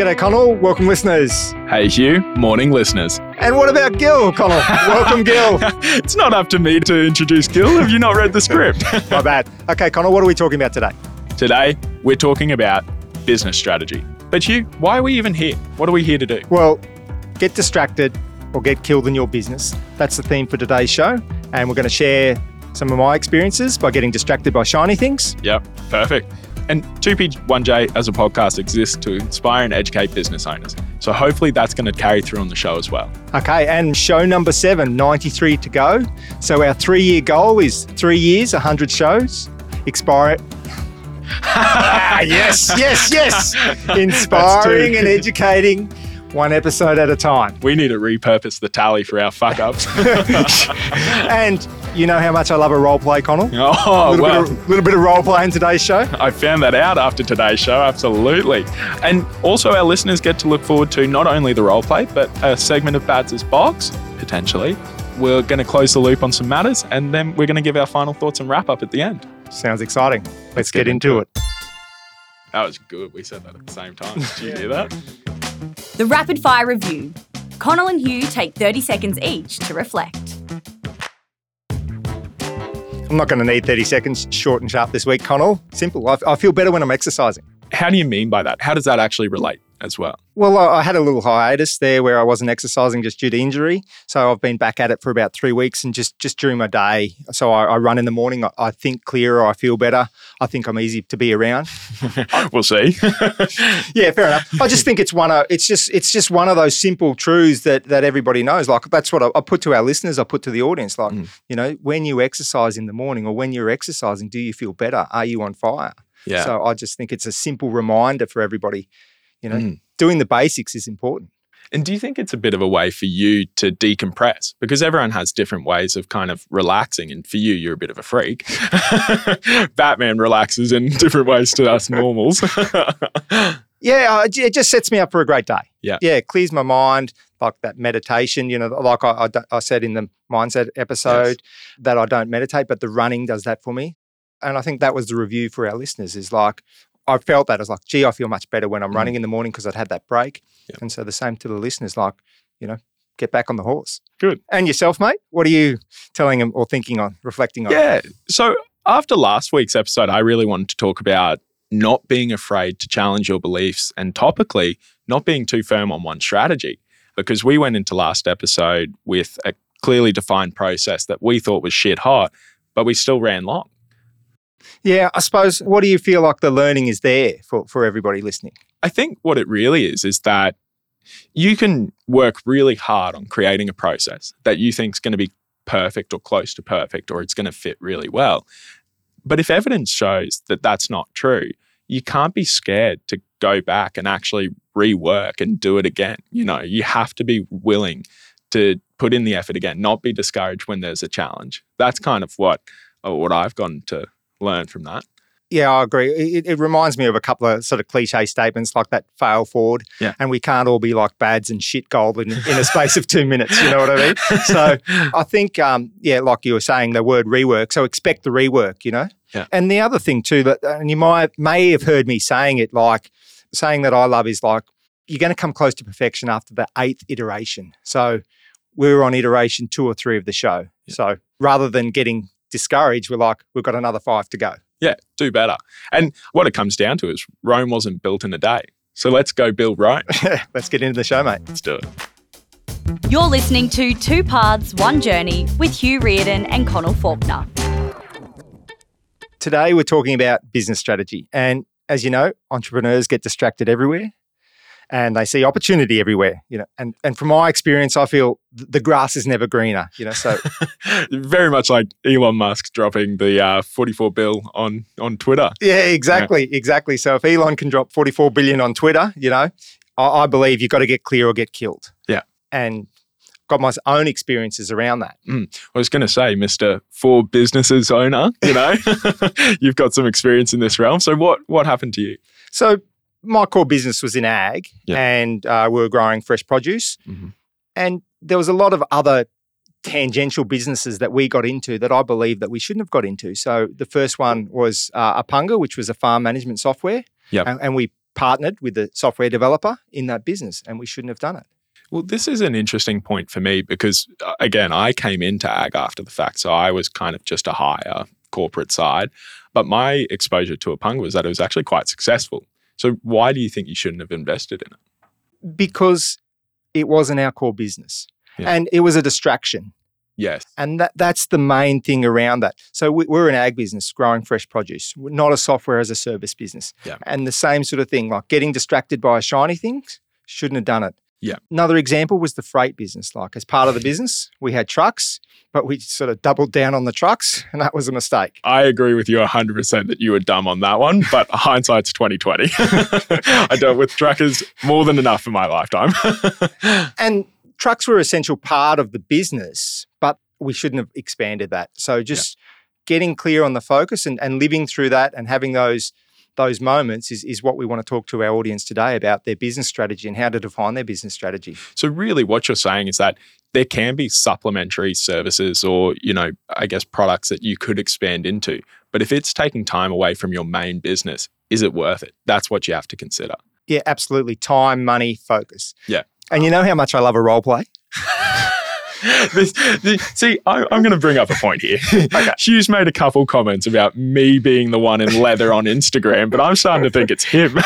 G'day, Connell. Welcome, listeners. Hey, Hugh. Morning, listeners. And what about Gil, Connell? Welcome, Gil. it's not up to me to introduce Gil. Have you not read the script? My bad. Okay, Connell, what are we talking about today? Today, we're talking about business strategy. But Hugh, why are we even here? What are we here to do? Well, get distracted or get killed in your business. That's the theme for today's show. And we're going to share some of my experiences by getting distracted by shiny things. Yep, perfect. And 2P1J as a podcast exists to inspire and educate business owners. So hopefully that's going to carry through on the show as well. Okay, and show number seven, 93 to go. So our three year goal is three years, 100 shows. Expire. it. yes, yes, yes. Inspiring and educating one episode at a time. We need to repurpose the tally for our fuck ups. and you know how much I love a role play, Connell? Oh, a little, well. bit of, little bit of role play in today's show. I found that out after today's show, absolutely. And also, our listeners get to look forward to not only the role play, but a segment of Bads' box, potentially. We're going to close the loop on some matters, and then we're going to give our final thoughts and wrap up at the end. Sounds exciting. Let's, Let's get, get, into it. it. That was good. We said that at the same time. Did you hear that? The rapid fire review. Connell and Hugh take 30 seconds each to reflect. I'm not going to need 30 seconds short and sharp this week, Connell. Simple. I, I feel better when I'm exercising. How do you mean by that? How does that actually relate? As well? Well, I had a little hiatus there where I wasn't exercising just due to injury. So I've been back at it for about three weeks and just, just during my day. So I, I run in the morning. I, I, think clearer. I feel better. I think I'm easy to be around. we'll see. yeah, fair enough. I just think it's one of it's just it's just one of those simple truths that that everybody knows. Like that's what I, I put to our listeners. I put to the audience. Like mm. you know, when you exercise in the morning or when you're exercising, do you feel better? Are you on fire? Yeah. So I just think it's a simple reminder for everybody. You know, mm doing the basics is important. And do you think it's a bit of a way for you to decompress? Because everyone has different ways of kind of relaxing. And for you, you're a bit of a freak. Batman relaxes in different ways to us normals. yeah, it just sets me up for a great day. Yeah. Yeah, it clears my mind, like that meditation, you know, like I, I, I said in the mindset episode yes. that I don't meditate, but the running does that for me. And I think that was the review for our listeners is like, I felt that. I was like, gee, I feel much better when I'm mm. running in the morning because I'd had that break. Yep. And so the same to the listeners, like, you know, get back on the horse. Good. And yourself, mate? What are you telling them or thinking on, reflecting on? Yeah. So after last week's episode, I really wanted to talk about not being afraid to challenge your beliefs and topically, not being too firm on one strategy. Because we went into last episode with a clearly defined process that we thought was shit hot, but we still ran long. Yeah, I suppose what do you feel like the learning is there for, for everybody listening? I think what it really is is that you can work really hard on creating a process that you think is going to be perfect or close to perfect or it's going to fit really well. But if evidence shows that that's not true, you can't be scared to go back and actually rework and do it again. You know, you have to be willing to put in the effort again, not be discouraged when there's a challenge. That's kind of what what I've gone to learn from that. Yeah, I agree. It, it, reminds me of a couple of sort of cliche statements like that fail forward. Yeah. And we can't all be like bads and shit gold in, in a space of two minutes. You know what I mean? So I think, um, yeah, like you were saying, the word rework. So expect the rework, you know? Yeah. And the other thing too, that and you might may have heard me saying it, like saying that I love is like you're going to come close to perfection after the eighth iteration. So we were on iteration two or three of the show. Yeah. So rather than getting discouraged, we're like, we've got another five to go. Yeah, do better. And what it comes down to is Rome wasn't built in a day. So let's go build right. let's get into the show, mate. Let's do it. You're listening to Two Paths, One Journey with Hugh Reardon and Connell Faulkner. Today, we're talking about business strategy. And as you know, entrepreneurs get distracted everywhere and they see opportunity everywhere, you know. And and from my experience, I feel the grass is never greener, you know. So very much like Elon Musk dropping the uh, 44 bill on on Twitter. Yeah, exactly, yeah. exactly. So if Elon can drop 44 billion on Twitter, you know, I, I believe you've got to get clear or get killed. Yeah, and got my own experiences around that. Mm. I was going to say, Mister For Businesses owner, you know, you've got some experience in this realm. So what what happened to you? So my core business was in ag and uh, we were growing fresh produce. Mm-hmm. And there was a lot of other tangential businesses that we got into that I believe that we shouldn't have got into. So the first one was uh, Apunga, which was a farm management software. Yep. And, and we partnered with the software developer in that business, and we shouldn't have done it. Well, this is an interesting point for me because, uh, again, I came into ag after the fact. So I was kind of just a higher corporate side. But my exposure to Apunga was that it was actually quite successful. So why do you think you shouldn't have invested in it? Because it wasn't our core business Yeah. and it was a distraction. Yes. And that, that's the main thing around that. So we, we're an ag business growing fresh produce, We're not a software as a service business. Yeah. And the same sort of thing, like getting distracted by shiny things, shouldn't have done it. Yeah. Another example was the freight business. Like as part of the business, we had trucks, but we sort of doubled down on the trucks, and that was a mistake. I agree with you 100% that you were dumb on that one, but hindsight's 2020. I dealt with truckers more than enough in my lifetime. And trucks were an essential part of the business, but we shouldn't have expanded that. So just getting clear on the focus and, and living through that and having those those moments is, is what we want to talk to our audience today about their business strategy and how to define their business strategy. So really what you're saying is that there can be supplementary services or, you know, I guess products that you could expand into. But if it's taking time away from your main business, is it worth it? That's what you have to consider. Yeah, absolutely. Time, money, focus. Yeah. And you know how much I love a role play? this, this- see, I, I'm going to bring up a point here. Hugh's made a couple comments about me being the one in leather on Instagram, but I'm starting to think it's him.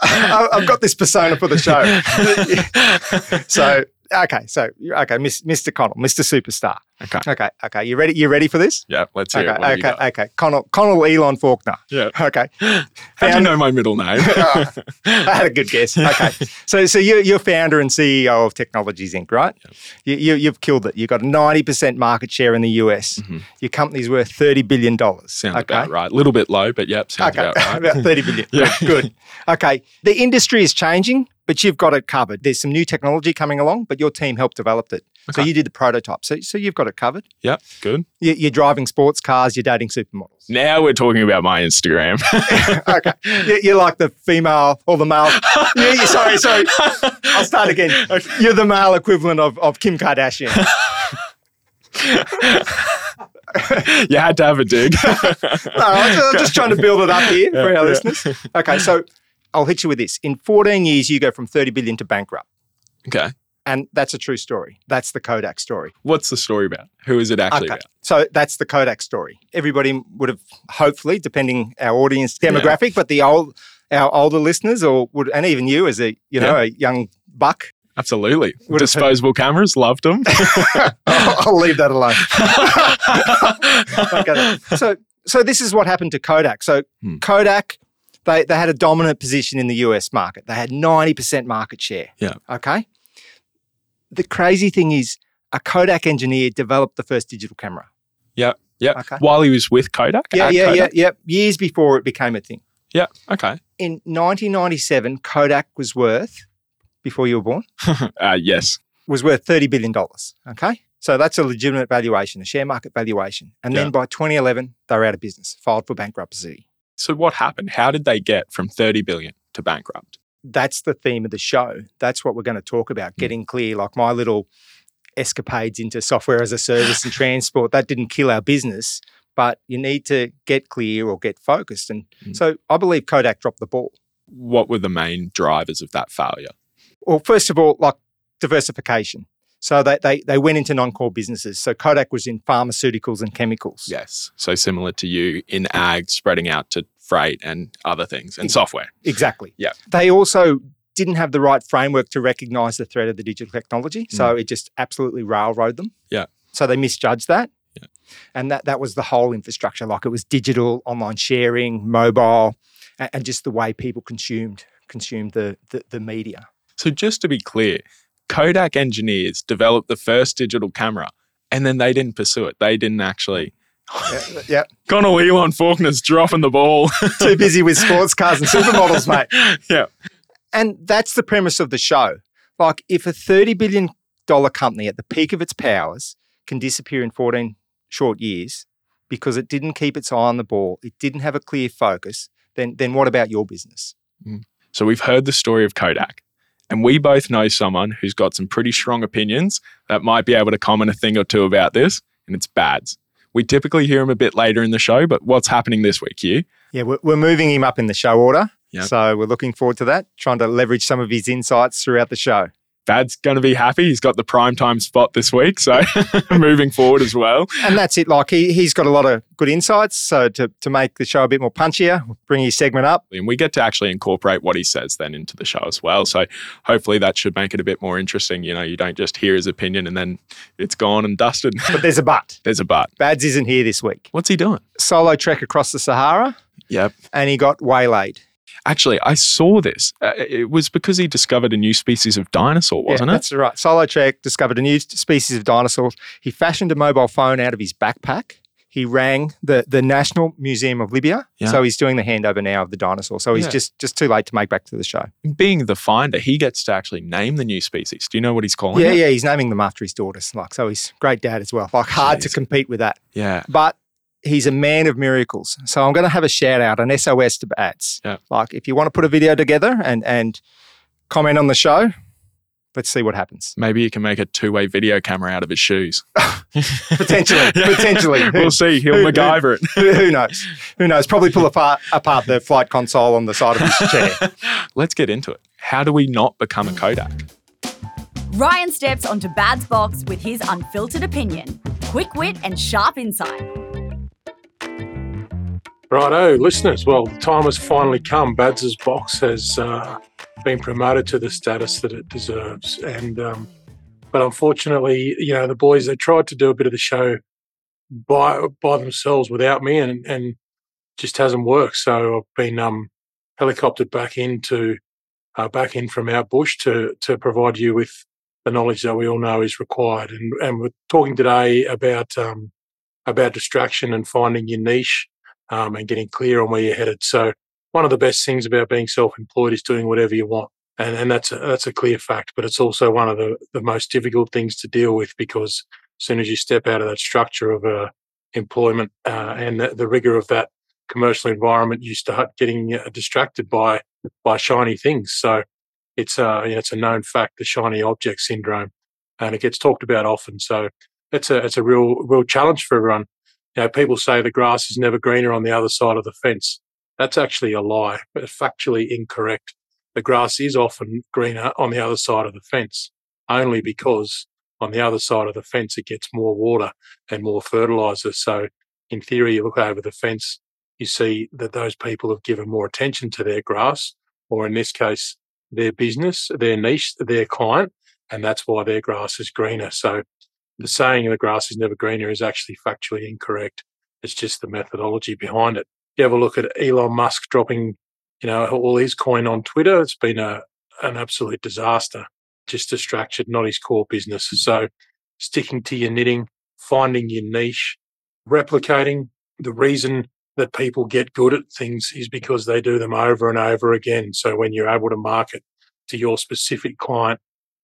I- I've got this persona for the show. so, okay, so okay, Miss, Mr. Connell, Mr. Superstar. okay. Okay, okay, you ready? You ready for this? Yeah, let's hear Okay, it. Okay, okay. Connell, Connell Elon Faulkner. Yeah. Okay. How do you know my middle name? Oh, I had a good guess. Okay. So, so you're, you're founder and CEO of Technologies Inc., right? You, you, you've killed it. You've got a 90% market share in the US. Mhm. Your company's worth $30 billion. Sounds okay. about right. A little bit low, but yep, sounds Okay. about right. about 30 billion. Yeah. Good. Okay. The industry is changing, but you've got it covered. There's some new technology coming along, but your team helped develop it. So you did the prototype. So, so you've got it covered. Yeah, good. You- You're driving sports cars, you're dating supermodels. Now we're talking about my Instagram. okay. You- You're like the female or the male. Yeah, yeah, sorry, sorry. I'll start again. You're the male equivalent of, of Kim Kardashian. you had to have a dig. No, I'm just, I'm just trying to build it up here for our yeah. listeners. Okay, so I'll hit you with this. In 14 years, you go from 30 billion to bankrupt. okay. And that's a true story. That's the Kodak story. What's the story about? Who is it actually Okay. about? So that's the Kodak story. Everybody would have hopefully, depending our audience demographic, but the old our older listeners or would and even you as a you know a young buck, Absolutely. Would Disposable cameras, loved them. I'll, I'll leave that alone. Okay. So so this is what happened to Kodak. So Hmm. Kodak they, they had a dominant position in the US market. They had 90% market share. Yeah. Okay. The crazy thing is a Kodak engineer developed the first digital camera. yeah. Yeah. Okay. While he was with Kodak? Yeah, yeah, Kodak? yeah, yeah. Years before it became a thing. Yeah. Okay. In 1997, Kodak was worth, before you were born, Uh, yes. was worth $30 billion. Okay. So that's a legitimate valuation, a share market valuation. And Yeah. then by 2011, they were out of business, filed for bankruptcy. So what happened? How did they get from 30 billion to bankrupt? That's the theme of the show. That's what we're going to talk about, Hmm. getting clear. Like my little escapades into software as a service and transport, that didn't kill our business, but you need to get clear or get focused. And Mm. so I believe Kodak dropped the ball. What were the main drivers of that failure? Well, first of all, like diversification. So they, they, they went into non-core businesses. So Kodak was in pharmaceuticals and chemicals. Yes. So similar to you in ag, spreading out to freight and other things and software. Exactly. Yeah. They also didn't have the right framework to recognize the threat of the digital technology. So it just absolutely railroaded them. Mm. Yeah. So they misjudged that. Yeah. And that, that was the whole infrastructure. Like it was digital, online sharing, mobile, and, and just the way people consumed consumed the, the, the media. So just to be clear, Kodak engineers developed the first digital camera and then they didn't pursue it. They didn't actually. yeah, yeah. Connell Elon Faulkner's dropping the ball. Too busy with sports cars and supermodels, mate. yeah. And that's the premise of the show. Like, if a $30 billion company at the peak of its powers can disappear in 14 short years because it didn't keep its eye on the ball, it didn't have a clear focus, then, then what about your business? Mm. So we've heard the story of Kodak. And we both know someone who's got some pretty strong opinions that might be able to comment a thing or two about this, and it's Bads. We typically hear him a bit later in the show, but what's happening this week, Hugh? Yeah, we're, moving him up in the show order. Yep. So we're looking forward to that, trying to leverage some of his insights throughout the show. Bad's going to be happy. He's got the prime time spot this week. So moving forward as well. And that's it. Like he, he's got a lot of good insights. So to, to make the show a bit more punchier, bring his segment up. And we get to actually incorporate what he says then into the show as well. So hopefully that should make it a bit more interesting. You know, you don't just hear his opinion and then it's gone and dusted. But there's a but. There's a but. Bads isn't here this week. What's he doing? Solo trek across the Sahara Yep. and he got waylaid. Actually, I saw this. Uh, it was because he discovered a new species of dinosaur, wasn't yeah, it? That's right. Solo Trek discovered a new species of dinosaurs. He fashioned a mobile phone out of his backpack. He rang the, the National Museum of Libya. Yeah. So he's doing the handover now of the dinosaur. So he's Yeah. just just too late to make back to the show. Being the finder, he gets to actually name the new species. Do you know what he's calling yeah, it? yeah. He's naming them after his daughters. Like so, he's great dad as well. Like hard to compete with that. Yeah. But he's a man of miracles. So I'm going to have a shout out, an SOS to Bads. Yeah. Like if you want to put a video together and and comment on the show, let's see what happens. Maybe you can make a two way video camera out of his shoes. Potentially, potentially. we'll see. He'll Who- who- MacGyver it. Who who knows? Who knows? Probably pull apart apart the flight console on the side of his chair. Let's get into it. How do we not become a Kodak? Ryan steps onto Bad's box with his unfiltered opinion, quick wit, and sharp insight. Righto, listeners. Well, the time has finally come. Bads' box has uh, been promoted to the status that it deserves, and um, but unfortunately, you know, the boys they tried to do a bit of the show by by themselves without me, and and just hasn't worked. So I've been um, helicoptered back into uh, back in from out bush to to provide you with the knowledge that we all know is required, and and we're talking today about um, about distraction and finding your niche um, and getting clear on where you're headed. So one of the best things about being self-employed is doing whatever you want, and and that's a, that's a clear fact. But it's also one of the the most difficult things to deal with because as soon as you step out of that structure of uh, employment uh, and the, the rigor of that commercial environment, you start getting uh, distracted by by shiny things. So it's uh you know, it's a known fact, the shiny object syndrome, and it gets talked about often. So it's a it's a real real challenge for everyone you know, people say the grass is never greener on the other side of the fence. That's actually a lie, but factually incorrect. The grass is often greener on the other side of the fence, only because on the other side of the fence it gets more water and more fertilizer. So, in theory, you look over the fence, you see that those people have given more attention to their grass, or in this case, their business, their niche, their client, and that's why their grass is greener. So, the saying the grass is never greener is actually factually incorrect. It's just the methodology behind it. You have a look at Elon Musk dropping, you know, all his coin on Twitter. It's been a an absolute disaster. Just distraction, not his core business. So sticking to your knitting, finding your niche, replicating. The reason that people get good at things is because they do them over and over again. So when you're able to market to your specific client,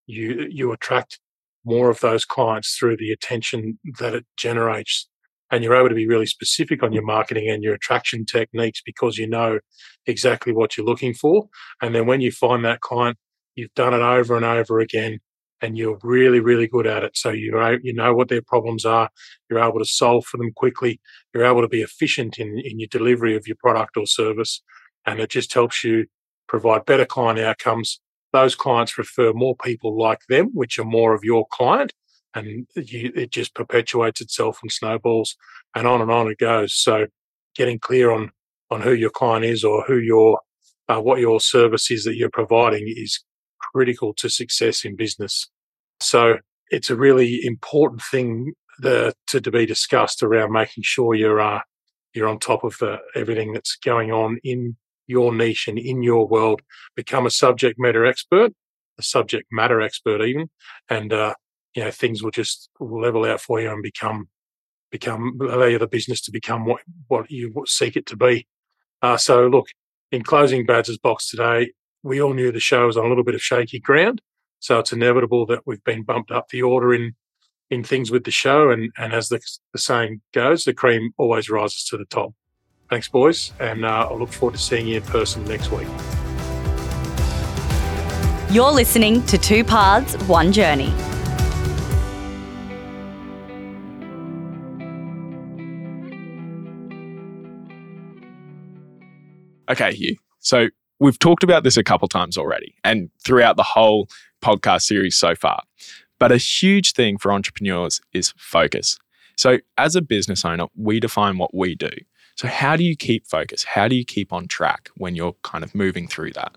you you attract more of those clients through the attention that it generates. And you're able to be really specific on your marketing and your attraction techniques because you know exactly what you're looking for. And then when you find that client, you've done it over and over again and you're really, really good at it. So you know, you know what their problems are. You're able to solve for them quickly. You're able to be efficient in, in your delivery of your product or service. And it just helps you provide better client outcomes those clients refer more people like them, which are more of your client, and you, it just perpetuates itself and snowballs, and on and on it goes. So, getting clear on on who your client is or who your uh, what your service is that you're providing is critical to success in business. So, it's a really important thing the, to, to be discussed around making sure you're uh, you're on top of the everything that's going on in your niche and in your world, become a subject matter expert, a subject matter expert even, and uh, you know things will just level out for you and become become allow you the business to become what what you seek it to be. Uh, so look, in closing Bad's box today, we all knew the show was on a little bit of shaky ground, so it's inevitable that we've been bumped up the order in in things with the show, and and as the, the saying goes, the cream always rises to the top. Thanks, boys, and uh, I look forward to seeing you in person next week. You're listening to Two Paths, One Journey. Okay, Hugh. So we've talked about this a couple times already and throughout the whole podcast series so far. But a huge thing for entrepreneurs is focus. So, as a business owner, we define what we do. So, how do you keep focus? How do you keep on track when you're kind of moving through that?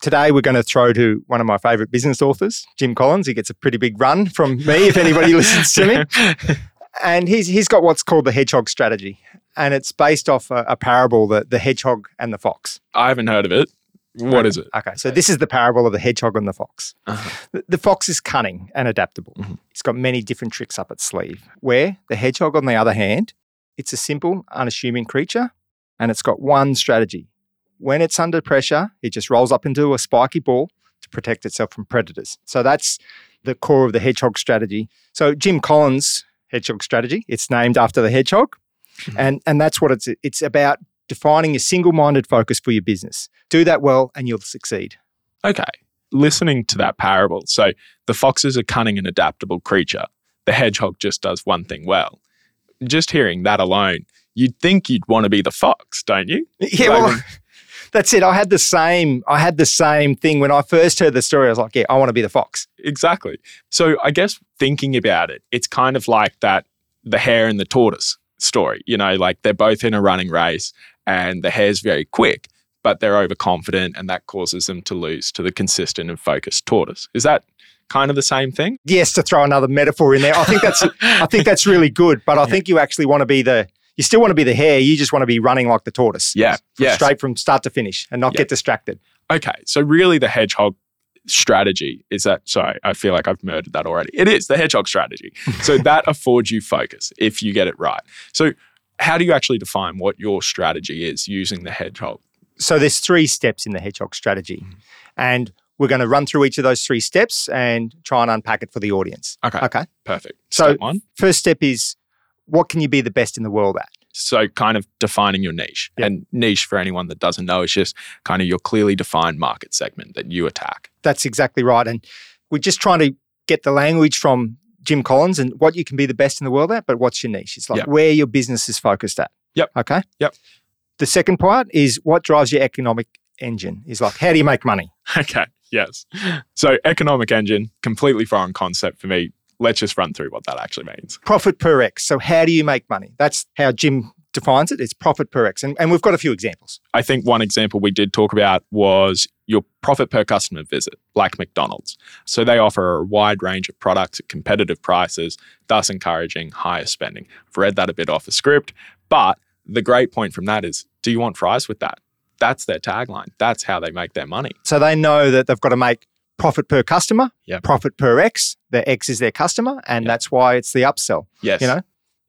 Today, we're going to throw to one of my favorite business authors, Jim Collins. He gets a pretty big run from me if anybody listens to me. And he's, he's got what's called the hedgehog strategy. And it's based off a, a parable, the, the hedgehog and the fox. I haven't heard of it. What is it? Okay, so this is the parable of the hedgehog and the fox. Uh-huh. The, the fox is cunning and adaptable. Mhm. It's got many different tricks up its sleeve. Where the hedgehog, on the other hand, it's a simple, unassuming creature and it's got one strategy. When it's under pressure, it just rolls up into a spiky ball to protect itself from predators. So that's the core of the hedgehog strategy. So Jim Collins' hedgehog strategy, it's named after the hedgehog. Mhm. And, and that's what it's it's about defining a single-minded focus for your business. Do that well and you'll succeed. Okay. Listening to that parable. So, the fox is a cunning and adaptable creature. The hedgehog just does one thing well. Just hearing that alone, you'd think you'd want to be the fox, don't you? Yeah, Like well, that's it. I had the same. I had the same thing when I first heard the story. I was like, "Yeah, I want to be the fox." Exactly. So I guess thinking about it, it's kind of like that the hare and the tortoise story. You know, like they're both in a running race and the hare's very quick, but they're overconfident and that causes them to lose to the consistent and focused tortoise. Is that kind of the same thing? Yes, to throw another metaphor in there, I think that's. I think that's really good. But I think you actually want to be the. You still want to be the hare. You just want to be running like the tortoise. Yeah. Yes. Straight from start to finish, and not Yeah. get distracted. Okay. So really the hedgehog strategy is that sorry, I feel like I've murdered that already. It is the hedgehog strategy. So that affords you focus if you get it right. So how do you actually define what your strategy is using the hedgehog? So there's three steps in the hedgehog strategy, Mm. and we're going to run through each of those three steps and try and unpack it for the audience. Okay. Okay. Perfect. So- Step one. First step is what can you be the best in the world at? So kind of defining your niche. Yeah. And niche for anyone that doesn't know is just kind of your clearly defined market segment that you attack. That's exactly right. And we're just trying to get the language from Jim Collins and what you can be the best in the world at, but what's your niche? It's like Yep. where your business is focused at. Yep. Okay. Yep. The second part is what drives your economic engine is like, how do you make money? Okay. Yes. So economic engine, completely foreign concept for me. Let's just run through what that actually means. Profit per X. So how do you make money? That's how Jim defines it. It's profit per X. And, and we've got a few examples. I think one example we did talk about was your profit per customer visit, like McDonald's. So they offer a wide range of products at competitive prices, thus encouraging higher spending. I've read that a bit off the script, but the great point from that is do you want fries with that? That's their tagline. That's how they make their money. So they know that they've got to make profit per customer, Yep. profit per X. The X is their customer. And Yep. that's why it's the upsell. Yes. You know,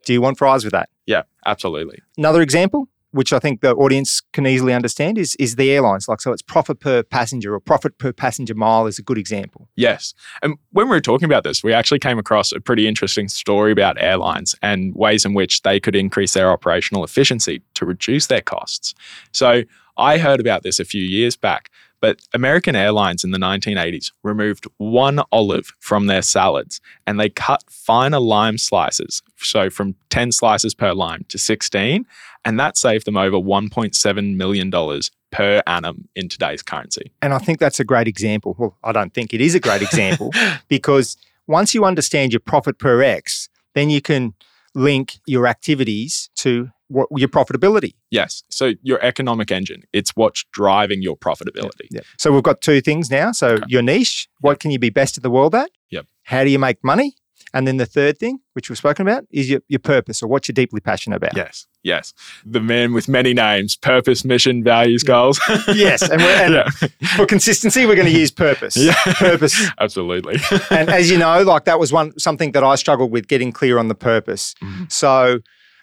do you want fries with that? Yeah, absolutely. Another example, which I think the audience can easily understand, is is the airlines. Like so, it's profit per passenger or profit per passenger mile is a good example. Yes. And when we were talking about this, we actually came across a pretty interesting story about airlines and ways in which they could increase their operational efficiency to reduce their costs. So I heard about this a few years back, but American Airlines in the 1980s removed one olive from their salads and they cut finer lime slices. So from 10 slices per lime to 16. And that saved them over $1.7 million per annum in today's currency. And I think that's a great example. Well, I don't think it is a great example because once you understand your profit per X, then you can link your activities to what your profitability. Yes. So your economic engine, it's what's driving your profitability. Yeah. So we've got two things now. So Okay. your niche, what can you be best in the world at? Yep. How do you make money? And then the third thing, which we've spoken about, is your, your purpose or what you're deeply passionate about. Yes. Yes. The man with many names, purpose, mission, values, goals. Yes, and we're- and- yeah. For consistency, we're going to use purpose. Yeah. Purpose. Absolutely. and as you know, like that was one something that I struggled with getting clear on the purpose. Mhm. So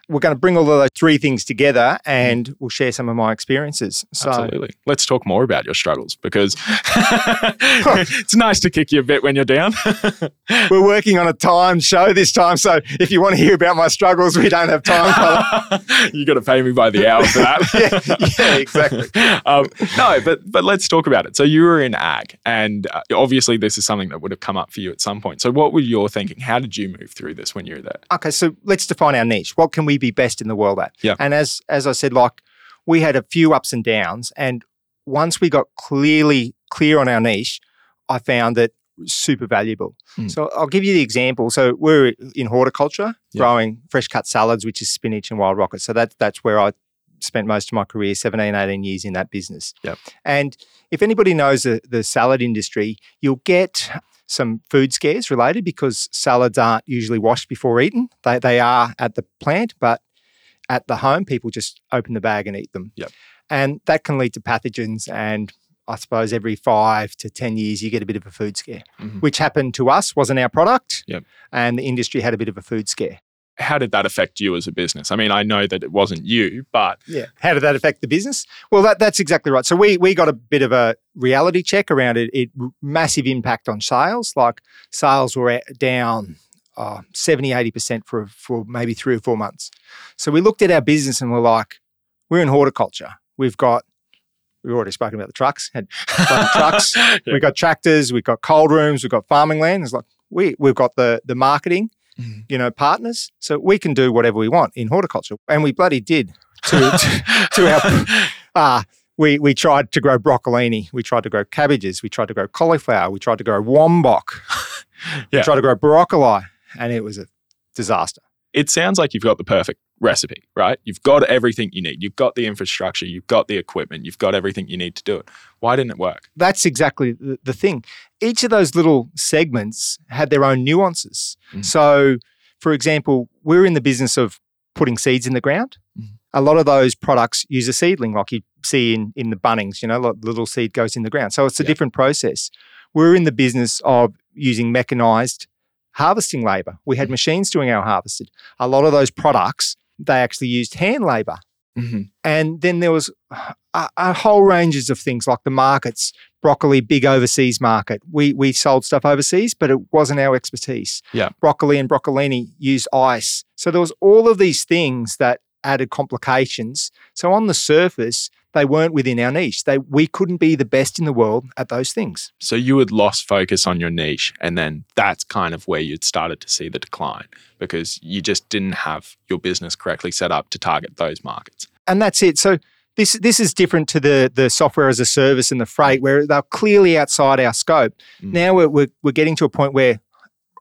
we're going to bring all of those three things together and we'll share some of my experiences. So Absolutely. Let's talk more about your struggles because it's nice to kick you a bit when you're down. we're working on a time show this time. So if you want to hear about my struggles, we don't have time. you got to pay me by the hour for that. Yeah, yeah, exactly. um, no, but but let's talk about it. So you were in ag, and uh, obviously this is something that would have come up for you at some point. So what were your thinking? How did you move through this when you were there? okay, so let's define our niche. What can we be best in the world at? Yeah. And as as I said, like we had a few ups and downs, and once we got clearly clear on our niche, I found that super valuable. Mm. So I'll give you the example. So we're in horticulture, Yeah. growing fresh cut salads, which is spinach and wild rocket. So that, that's where I spent most of my career, 17, 18 years in that business. Yep. And if anybody knows the, the salad industry, you'll get some food scares related because salads aren't usually washed before eaten. They, they are at the plant, but at the home, people just open the bag and eat them. Yep. And that can lead to pathogens. And I suppose every five to 10 years, you get a bit of a food scare, Mhm. which happened to us, wasn't our product. Yep. And the industry had a bit of a food scare. How did that affect you as a business? I mean, I know that it wasn't you, but Yeah. How did that affect the business? Well, that, that's exactly right. So we we got a bit of a reality check around it. It massive impact on sales. Like sales were down uh, 70, 80% for, for maybe three or four months. So we looked at our business and we're like, we're in horticulture. We've got, we've already spoken about the trucks, had trucks. Yeah. We've got tractors, we've got cold rooms, we've got farming land. It's like we we've got the the marketing, Mhm. you know, partners. So we can do whatever we want in horticulture. And we bloody did to to, to our uh, we we tried to grow broccolini, we tried to grow cabbages, we tried to grow cauliflower, we tried to grow wombok, Yeah. we tried to grow broccoli, and it was a disaster. it sounds like you've got the perfect recipe, right? You've got everything you need. You've got the infrastructure, you've got the equipment, you've got everything you need to do it. Why didn't it work? That's exactly the, the thing. Each of those little segments had their own nuances. Mm. So, for example, we're in the business of putting seeds in the ground. Mm. A lot of those products use a seedling, like you see in, in the Bunnings, you know, like little seed goes in the ground. So it's a Yeah. different process. We're in the business of using mechanized harvesting labor. We had machines doing our harvested. A lot of those products, they actually used hand labor. Mm-hmm. And then there was a, a whole ranges of things like the markets, broccoli, big overseas market. We we sold stuff overseas, but it wasn't our expertise. Yeah. Broccoli and broccolini used ice. So there was all of these things that added complications. So on the surface, they weren't within our niche. They we couldn't be the best in the world at those things. So you had lost focus on your niche, and then that's kind of where you'd started to see the decline because you just didn't have your business correctly set up to target those markets. and that's it. So this this is different to the the software as a service and the freight, where they're clearly outside our scope. Mm. Now we're, we're we're getting to a point where,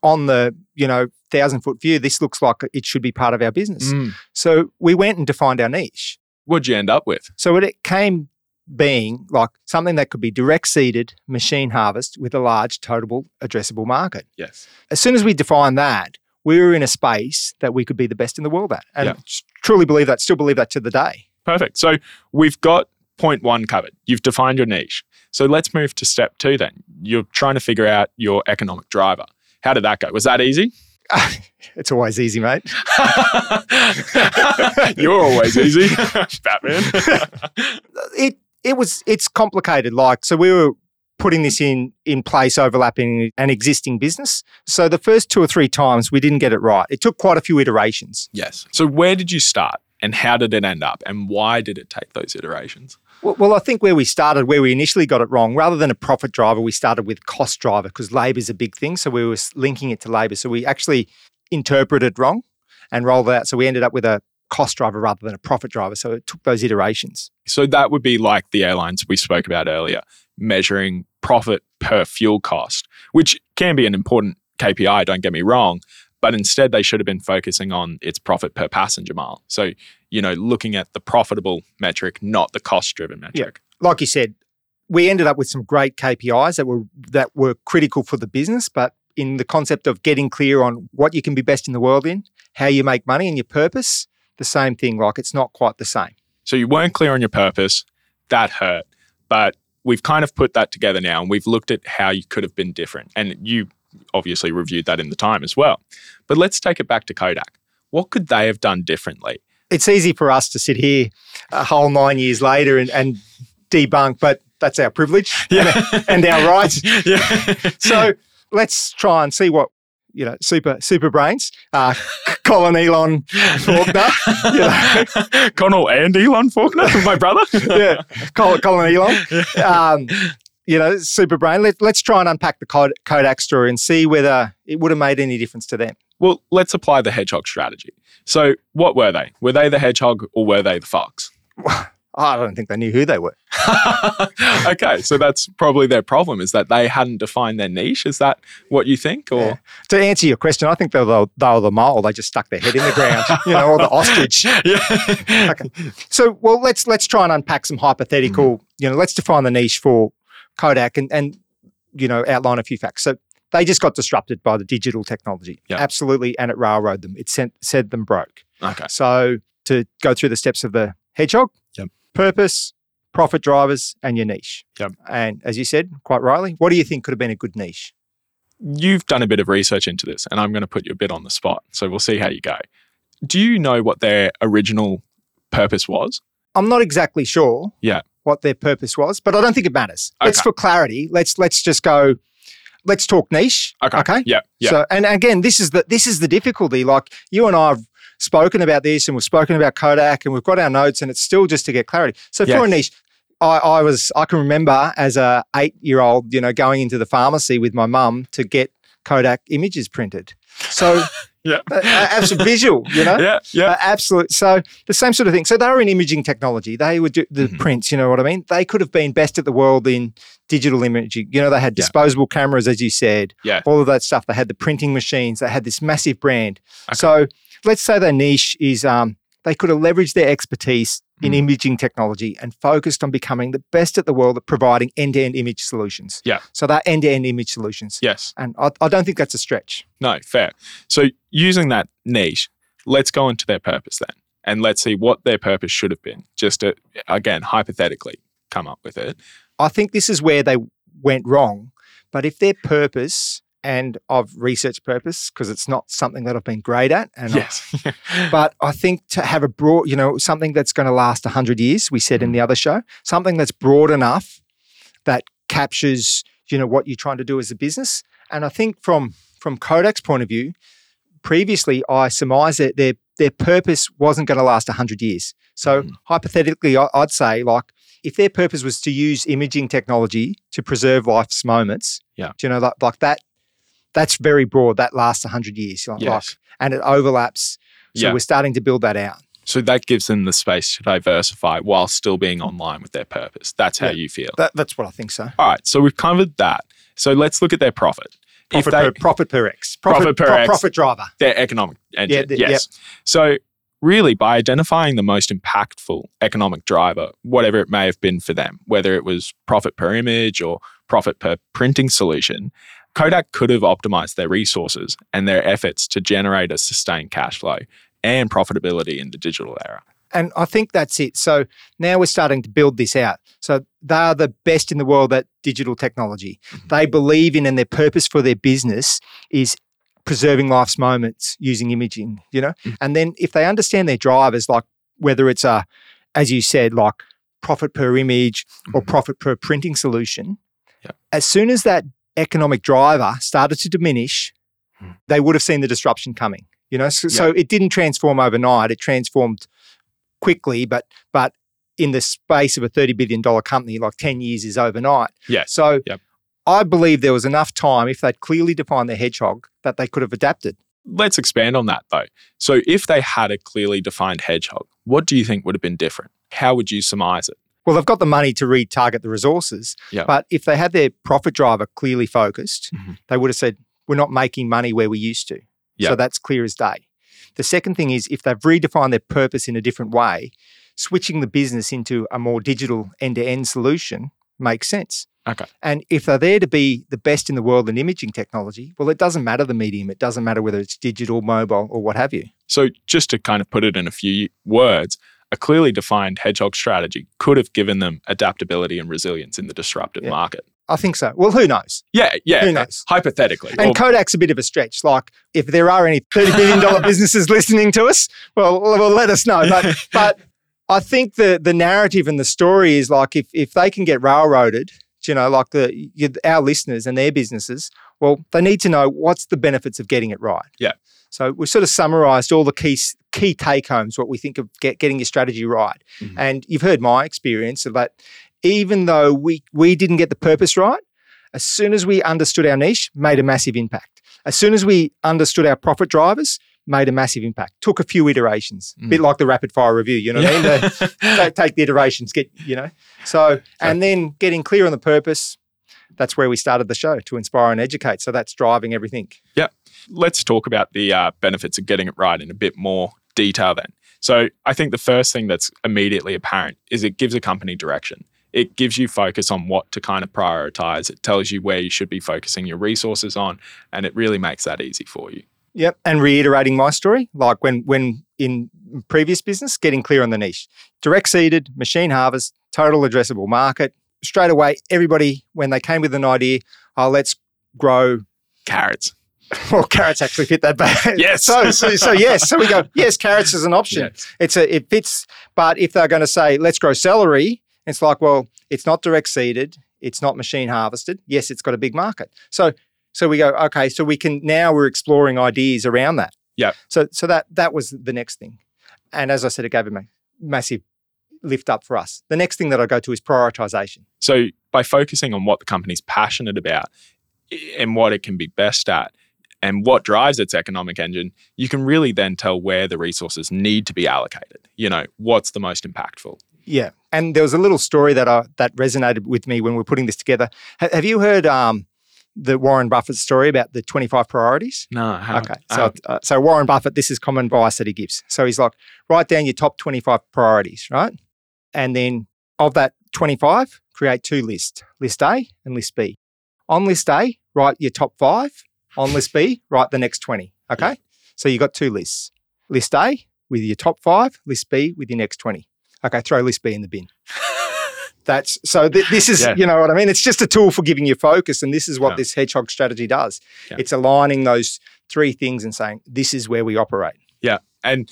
on the you know thousand foot view, this looks like it should be part of our business. Mm. So we went and defined our niche. What'd you end up with? So it came being like something that could be direct seeded machine harvest with a large totable addressable market. Yes. As soon as we defined that, we were in a space that we could be the best in the world at, and Yeah. truly believe that. Still believe that to the day. Perfect. So we've got point one covered. You've defined your niche. So let's move to step two then. You're trying to figure out your economic driver. How did that go? Was that easy? it's always easy, mate. You're always easy, Batman. it it was it's complicated. Like so, we were putting this in in place, overlapping an existing business. So the first two or three times we didn't get it right. It took quite a few iterations. yes. So where did you start and how did it end up and why did it take those iterations? Well, well, I think where we started, where we initially got it wrong, rather than a profit driver, we started with cost driver because labour is a big thing. So we were linking it to labour. So we actually interpreted wrong and rolled it out. So we ended up with a cost driver rather than a profit driver. So it took those iterations. So that would be like the airlines we spoke about earlier, measuring profit per fuel cost, which can be an important KPI, don't get me wrong, but instead they should have been focusing on its profit per passenger mile. So, you know, looking at the profitable metric, not the cost driven metric. Yeah. like you said, we ended up with some great KPIs that were that were critical for the business, but in the concept of getting clear on what you can be best in the world in, how you make money and your purpose, the same thing. Like it's not quite the same. So you weren't clear on your purpose. That hurt. But we've kind of put that together now and we've looked at how you could have been different. And you obviously reviewed that in the time as well. But let's take it back to Kodak. What could they have done differently? It's easy for us to sit here a whole nine years later and, and debunk, but that's our privilege and, and our rights. yeah. So let's try and see what you know, super super brains, uh, Colin Elon Faulkner, you know. Connell and Elon Faulkner, my brother. yeah, Colin, Colin Elon. Um, you know, super brain. Let, let's try and unpack the Kod- Kodak story and see whether it would have made any difference to them. Well, let's apply the hedgehog strategy. So, what were they? Were they the hedgehog or were they the fox? I don't think they knew who they were. okay, so that's probably their problem is that they hadn't defined their niche. Is that what you think? Or Yeah. To answer your question, I think they were, they were the mole. They just stuck their head in the ground, you know, or the ostrich. yeah. Okay. So, well, let's let's try and unpack some hypothetical. Hmm. You know, let's define the niche for Kodak and and you know outline a few facts. So they just got disrupted by the digital technology, Yeah. absolutely, and it railroaded them. It sent said them broke. Okay. So to go through the steps of the hedgehog, Yep. purpose, profit drivers, and your niche. Yep. And as you said, quite rightly, what do you think could have been a good niche? You've done a bit of research into this, and I'm going to put you a bit on the spot. So we'll see how you go. Do you know what their original purpose was? I'm not exactly sure. Yeah. What their purpose was, but I don't think it matters. Let's for clarity. Let's let's just go. Let's talk niche. Okay. Okay. Yeah. Yeah. So and again, this is the this is the difficulty. Like you and I have spoken about this, and we've spoken about Kodak, and we've got our notes, and it's still just to get clarity. So Yeah. for a niche, I, I was I can remember as a eight year old, you know, going into the pharmacy with my mum to get Kodak images printed. So Yeah. uh, absolute visual, you know. yeah. Yeah. Uh, absolute. So the same sort of thing. So they were in imaging technology. They would do the Mhm. prints. You know what I mean? They could have been best at the world in digital imaging. You know, they had Yeah. disposable cameras, as you said. Yeah. All of that stuff. They had the printing machines. They had this massive brand. Okay. So let's say their niche is um, they could have leveraged their expertise in Mhm. imaging technology and focused on becoming the best at the world at providing end-to-end image solutions. Yeah. So they're end-to-end image solutions. Yes. And I, I don't think that's a stretch. No, fair. So using that niche, let's go into their purpose then. And let's see what their purpose should have been. Just to, again, hypothetically come up with it. I think this is where they went wrong. But if their purpose, and of research purpose because it's not something that I've been great at, and I- Yes. but I think to have a broad, you know, something that's going to last hundred years, we said in the other show, something that's broad enough that captures, you know, what you're trying to do as a business. And I think from from Kodak's point of view, previously I surmised that their their purpose wasn't going to last hundred years. So Mhm. hypothetically, I- I'd say like if their purpose was to use imaging technology to preserve life's moments, Yeah. do you know, like, like that, that's very broad. That lasts 100 years. Like, like- yes. and it overlaps. So Yeah. we're starting to build that out. So that gives them the space to diversify while still being mm-hmm. online with their purpose. That's how Yeah. you feel. That, that's what I think so. All right. So we've covered that. So let's look at their profit. Profit, they, per, profit per X. Profit per pro- X. Profit driver. their economic engine. th- yes. So really by identifying the most impactful economic driver, whatever it may have been for them, whether it was profit per image or profit per printing solution, Kodak could have optimized their resources and their efforts to generate a sustained cash flow and profitability in the digital era. And I think that's it. So now we're starting to build this out. So they are the best in the world at digital technology. Mhm. They believe in and their purpose for their business is preserving life's moments using imaging, you know? Mm. And then if they understand their drivers, like whether it's a, as you said, like profit per image or Mhm. profit per printing solution, Yeah. as soon as that economic driver started to diminish, Mm. they would have seen the disruption coming. You know, so, so it didn't transform overnight. It transformed quickly, but but in the space of a thirty billion dollar company, like ten years is overnight. Yeah. So Yep. I believe there was enough time if they'd clearly defined their hedgehog that they could have adapted. Let's expand on that though. So if they had a clearly defined hedgehog, what do you think would have been different? How would you surmise it? Well, they've got the money to retarget the resources, Yeah. but if they had their profit driver clearly focused, Mhm. they would have said, "We're not making money where we used to." Yeah. So that's clear as day. The second thing is if they've redefined their purpose in a different way, switching the business into a more digital end-to-end solution makes sense. Okay. And if they're there to be the best in the world in imaging technology, well, it doesn't matter the medium. It doesn't matter whether it's digital, mobile, or what have you. So, just to kind of put it in a few words, a clearly defined hedgehog strategy could have given them adaptability and resilience in the disruptive Yeah. market. I think so. Well, who knows? Yeah, yeah. Who knows? Hypothetically. And Or- Kodak's a bit of a stretch. Like, if there are any $30 billion businesses listening to us, well, well, let us know. But, but I think the, the narrative and the story is like, if, if they can get railroaded, you know, like the our listeners and their businesses, well, they need to know what's the benefits of getting it right. Yeah. So we sort of summarized all the key key take homes, what we think of get, getting your strategy right. Mhm. And you've heard my experience of that. Even though we we didn't get the purpose right, as soon as we understood our niche, made a massive impact. As soon as we understood our profit drivers, made a massive impact. Took a few iterations, a Mm. bit like the rapid fire review. You know what I mean? The- take the iterations, get you know. So and then getting clear on the purpose. That's where we started the show to inspire and educate. So that's driving everything. Yeah. Let's talk about the uh, benefits of getting it right in a bit more detail then. So, I think the first thing that's immediately apparent is it gives a company direction. It gives you focus on what to kind of prioritize. It tells you where you should be focusing your resources on, and it really makes that easy for you. Yep. And reiterating my story, like when when in previous business, getting clear on the niche. Direct seeded, machine harvest, total addressable market. Straight away, everybody, when they came with an idea, oh, let's grow Carrots. well, carrots actually fit that bag. Yes. So, so, so yes. So we go, yes, carrots is an option. Yes. It's a, it fits. But if they're going to say, let's grow celery, it's like, well, it's not direct seeded. It's not machine harvested. Yes, it's got a big market. So, so we go, okay, so we can, now we're exploring ideas around that. Yeah. So, so that, that was the next thing. And as I said, it gave a massive lift up for us. The next thing that I go to is prioritization. So, by focusing on what the company's passionate about and what it can be best at and what drives its economic engine, you can really then tell where the resources need to be allocated. You know, what's the most impactful. Yeah, and there was a little story that I, that resonated with me when we are putting this together. Ha- have you heard um, the Warren Buffett story about the twenty five priorities? No, Okay, so uh, so Warren Buffett, this is common advice that he gives. So he's like, write down your top twenty five priorities, right? And then of that twenty five, create two lists: list A and list B. On list A, write your top five. On list B, write the next twenty. Okay, so you've got two lists: list A with your top five, list B with your next twenty. Okay, throw list B in the bin. That's so. Th- this is, Yeah. you know what I mean. It's just a tool for giving you focus, and this is what Yeah. this hedgehog strategy does. Yeah. It's aligning those three things and saying this is where we operate. Yeah. And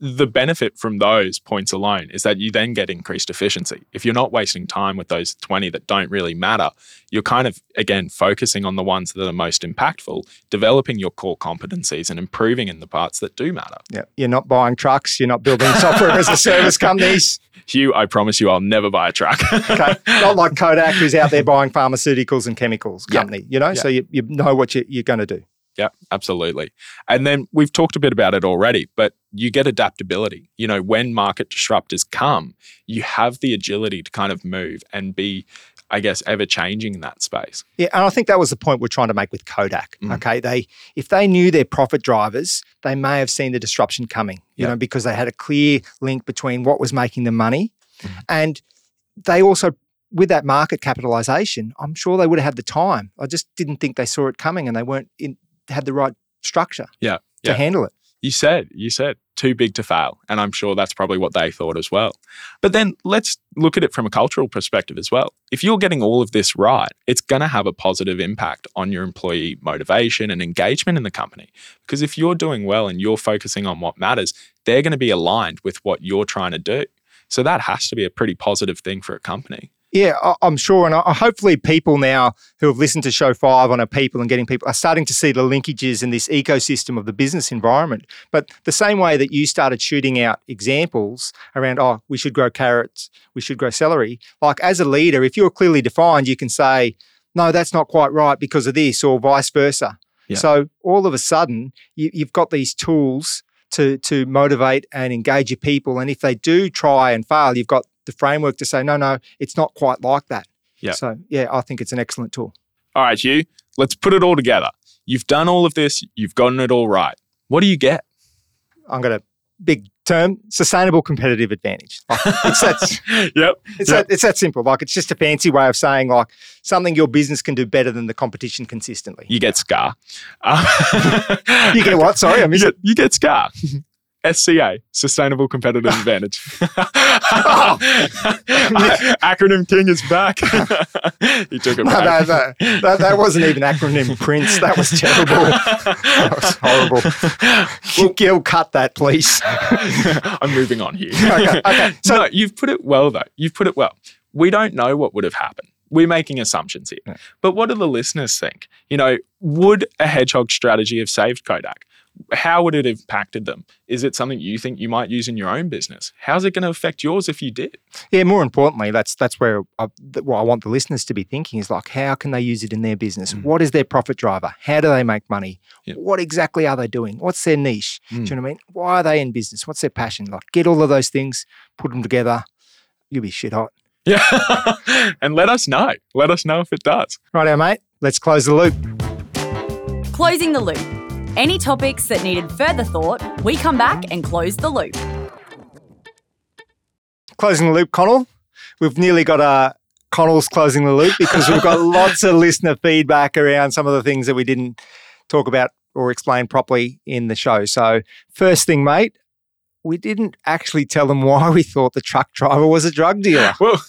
the benefit from those points alone is that you then get increased efficiency. If you're not wasting time with those 20 that don't really matter, you're kind of, again, focusing on the ones that are most impactful, developing your core competencies and improving in the parts that do matter. Yeah, you're not buying trucks. You're not building software as a service companies. Hugh, I promise you I'll never buy a truck. Okay, not like Kodak, who's out there buying pharmaceuticals and chemicals Yeah. company. You know, so you, you know what you, you're going to do. Yeah, absolutely. And then we've talked a bit about it already, but you get adaptability. You know, when market disruptors come, you have the agility to kind of move and be, I guess, ever changing in that space. Yeah, and I think that was the point we're trying to make with Kodak. Mm. Okay, they if they knew their profit drivers, they may have seen the disruption coming. You Yeah. know, because they had a clear link between what was making them money, Mhm. and they also with that market capitalization, I'm sure they would have had the time. I just didn't think they saw it coming, and they weren't in had the right structure Yeah, to yeah. handle it. You said, you said, too big to fail. And I'm sure that's probably what they thought as well. But then let's look at it from a cultural perspective as well. If you're getting all of this right, it's going to have a positive impact on your employee motivation and engagement in the company. Because if you're doing well and you're focusing on what matters, they're going to be aligned with what you're trying to do. So that has to be a pretty positive thing for a company. Yeah, I'm sure, and hopefully, people now who have listened to Show Five on our people and getting people are starting to see the linkages in this ecosystem of the business environment. But the same way that you started shooting out examples around, oh, we should grow carrots, we should grow celery. Like as a leader, if you're clearly defined, you can say, no, that's not quite right because of this, or vice versa. Yeah. So all of a sudden, you, you've got these tools to to motivate and engage your people. And if they do try and fail, you've got the framework to say, no, no, it's not quite like that. Yeah. So yeah, I think it's an excellent tool. All right, Hugh, let's put it all together. You've done all of this, you've gotten it all right. What do you get? I'm gonna big term sustainable competitive advantage. Like, it's that yep. it's Yep. that it's that simple. Like it's just a fancy way of saying like something your business can do better than the competition consistently. You get SCAR. Uh, You get what? Sorry, I you missed get, you get SCAR. SCA, Sustainable Competitive Advantage. Acronym King is back. he took it No, back. no, no. That, that wasn't even acronym Prince. That was terrible. That was horrible. Gil, cut that, please. I'm moving on here. Okay, okay. So- no, you've put it well though. You've put it well. We don't know what would have happened. We're making assumptions here. Yeah. But what do the listeners think? You know, would a hedgehog strategy have saved Kodak? How would it have impacted them? Is it something you think you might use in your own business? How's it going to affect yours if you did? Yeah, more importantly, that's that's where I, what I want the listeners to be thinking is like, how can they use it in their business? Mm. What is their profit driver? How do they make money? Yep. What exactly are they doing? What's their niche? Mm. Do you know what I mean? Why are they in business? What's their passion? Like, get all of those things, put them together. You'll be shit hot. Yeah. and let us know. Let us know if it does. Right, now, mate. Let's close the loop. Closing the loop. Any topics that needed further thought, we come back and close the loop. Closing the loop, Connel. We've nearly got a Connel's closing the loop because we've got lots of listener feedback around some of the things that we didn't talk about or explain properly in the show. So, first thing, mate, we didn't actually tell them why we thought the truck driver was a drug dealer. Well,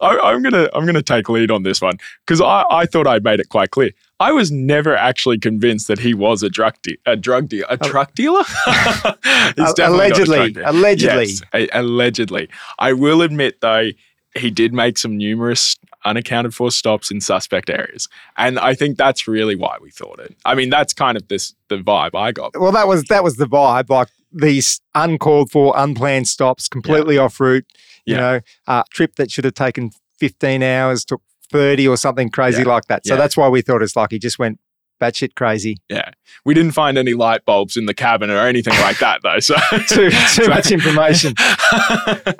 I, I'm gonna I'm gonna take lead on this one because I, I thought I made it quite clear. I was never actually convinced that he was a drug de- a drug dealer a truck dealer. He's Uh, definitely not a allegedly, dealer. allegedly. Yes, a- allegedly. I will admit though, he did make some numerous unaccounted for stops in suspect areas, and I think that's really why we thought it. I mean, that's kind of this the vibe I got. Well, that was that was the vibe. Like these uncalled for, unplanned stops, completely off route. You Yeah. know, a trip that should have taken fifteen hours took thirty or something crazy Yeah. like that. So Yeah. that's why we thought it's like he just went batshit crazy. Yeah, we didn't find any light bulbs in the cabin or anything like that though. So Too too much information.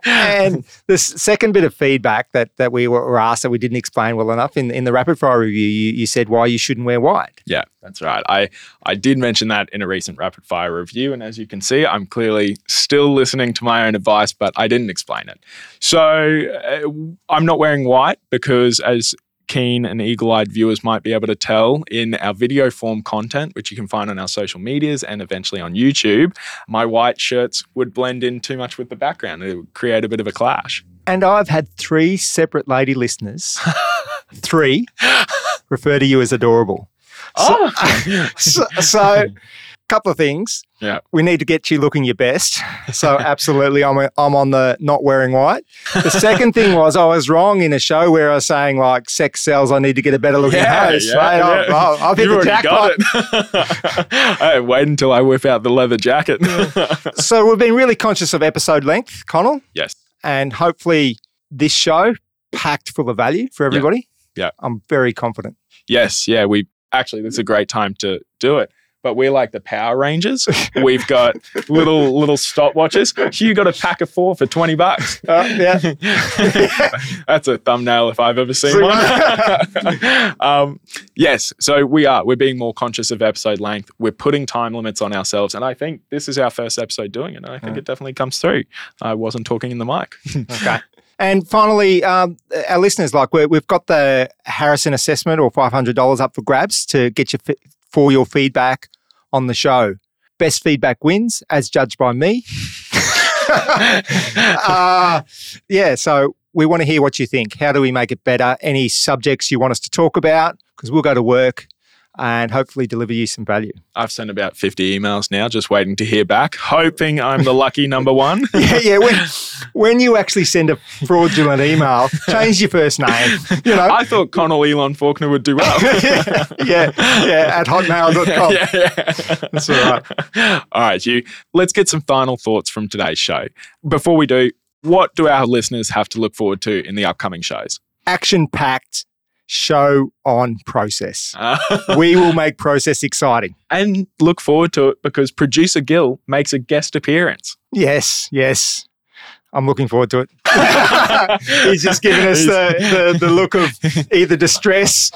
And the second bit of feedback that that we were asked that we didn't explain well enough in in the rapid fire review, you, you said why you shouldn't wear white. Yeah, that's right. I, I did mention that in a recent rapid fire review. And as you can see, I'm clearly still listening to my own advice, but I didn't explain it. So uh, I'm not wearing white because, as keen and eagle eyed viewers might be able to tell in our video form content, which you can find on our social medias and eventually on YouTube, my white shirts would blend in too much with the background. It would create a bit of a clash. And I've had three separate lady listeners, three, refer to you as adorable. Oh, So, so couple of things. Yeah. We need to get you looking your best. So absolutely, I'm I'm on the not wearing white. The second thing was I was wrong in a show where I was saying like sex sells. I need to get a better looking host. right? I've, I've- I've hit You've the already got it. hey, wait until I whip out the leather jacket. So we've been really conscious of episode length, Connel, yes. and hopefully this show packed full of value for everybody. Yeah. I'm very confident. Yes. Yeah. We actually, this is a great time to do it. But we're like the Power Rangers. We've got little little stopwatches. You got a pack of four for twenty bucks. Uh, yeah. That's a thumbnail if I've ever seen one. um, yes, so we are. We're being more conscious of episode length. We're putting time limits on ourselves, and I think this is our first episode doing it. And I think Yeah. it definitely comes through. I wasn't talking in the mic. Okay. And finally, um, our listeners, like we we've got the Harrison assessment or five hundred dollars up for grabs to get your fi- for your feedback on the show. Best feedback wins, as judged by me. uh, yeah, so we want to hear what you think. How do we make it better? Any subjects you want us to talk about? Because we'll go to work and hopefully deliver you some value. I've sent about fifty emails now, just waiting to hear back, hoping I'm the lucky number one. yeah, yeah. When, when you actually send a fraudulent email, change your first name. You know, I thought Connel Elon Faulkner would do well. yeah, yeah, at hotmail.com. yeah, yeah. That's all right. All right, you. Let's get some final thoughts from today's show. Before we do, what do our listeners have to look forward to in the upcoming shows? Action packed show on process. Uh, We will make process exciting. and look forward to it because producer Gil makes a guest appearance. Yes, yes. I'm looking forward to it. He's just giving us the, the, the look of either distress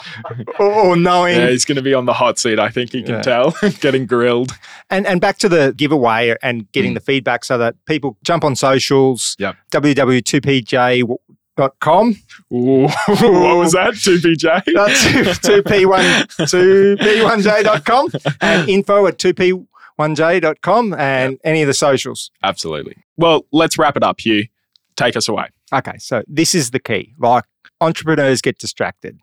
or, or knowing. Yeah, he's going to be on the hot seat. I think you can Yeah. tell, getting grilled. And and back to the giveaway and getting the feedback so that people jump on socials. Yep. www.2pj.com. Ooh, what was that? Two PJ. That's 2p1 2p1j.com and info at 2p1j.com and any of the socials. Absolutely. Well, let's wrap it up, Hugh. Take us away. Okay, so this is the key. Like entrepreneurs get distracted.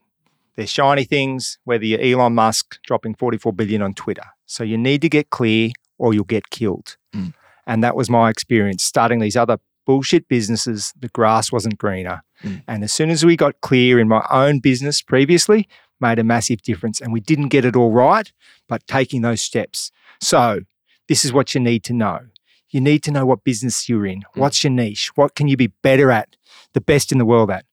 They're shiny things, whether you're Elon Musk dropping 44 billion on Twitter. So you need to get clear or you'll get killed. Mm. And that was my experience starting these other bullshit businesses. The grass wasn't greener. Mm. And as soon as we got clear in my own business previously, made a massive difference. And we didn't get it all right, but taking those steps. So this is what you need to know. You need to know what business you're in. What's your niche? What can you be better at, the best in the world at?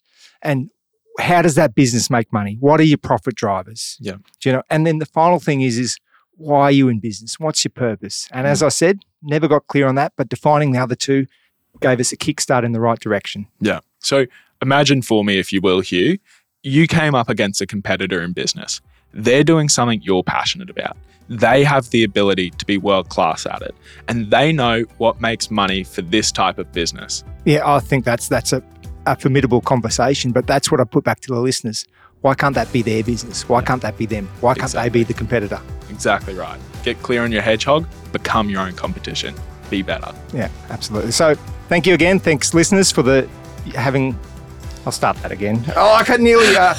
And how does that business make money? What are your profit drivers? Yeah. Do you know? And then the final thing is, is why are you in business? What's your purpose? And as I said, never got clear on that, but defining the other two gave us a kickstart in the right direction. Yeah. So imagine for me, if you will, Hugh, you came up against a competitor in business. They're doing something you're passionate about. They have the ability to be world class at it, and they know what makes money for this type of business. Yeah, I think that's that's a, a formidable conversation, but that's what I put back to the listeners. Why can't that be their business? Why can't that be them? Why can't Exactly. they be the competitor? Exactly right. Get clear on your hedgehog, become your own competition, be better. Yeah, absolutely. So thank you again. Thanks, listeners, for the having. I'll start that again. Oh, I could nearly uh,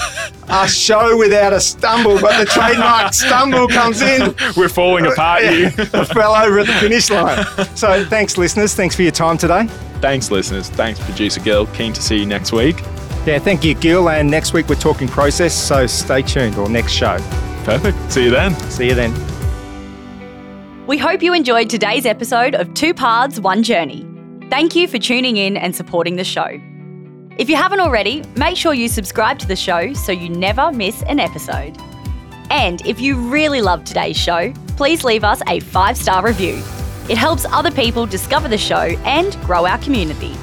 a show without a stumble, but the trademark stumble comes in. We're falling apart, Yeah, you. I fell over at the finish line. So thanks, listeners. Thanks for your time today. Thanks, listeners. Thanks, producer Gil. Keen to see you next week. Yeah, thank you, Gil. And next week we're talking process, so stay tuned or next show. Perfect. See you then. See you then. We hope you enjoyed today's episode of Two Paths, One Journey. Thank you for tuning in and supporting the show. If you haven't already, make sure you subscribe to the show so you never miss an episode. And if you really loved today's show, please leave us a five star review. It helps other people discover the show and grow our community.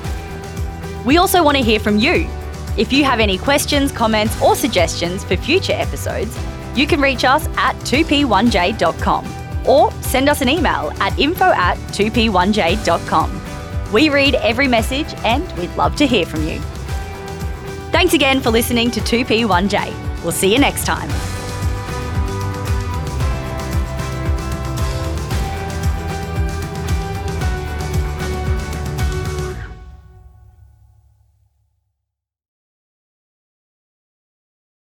We also want to hear from you. If you have any questions, comments, or suggestions for future episodes, you can reach us at 2p1j.com or send us an email at info at 2p1j.com. We read every message and we'd love to hear from you. Thanks again for listening to 2p1j. We'll see you next time.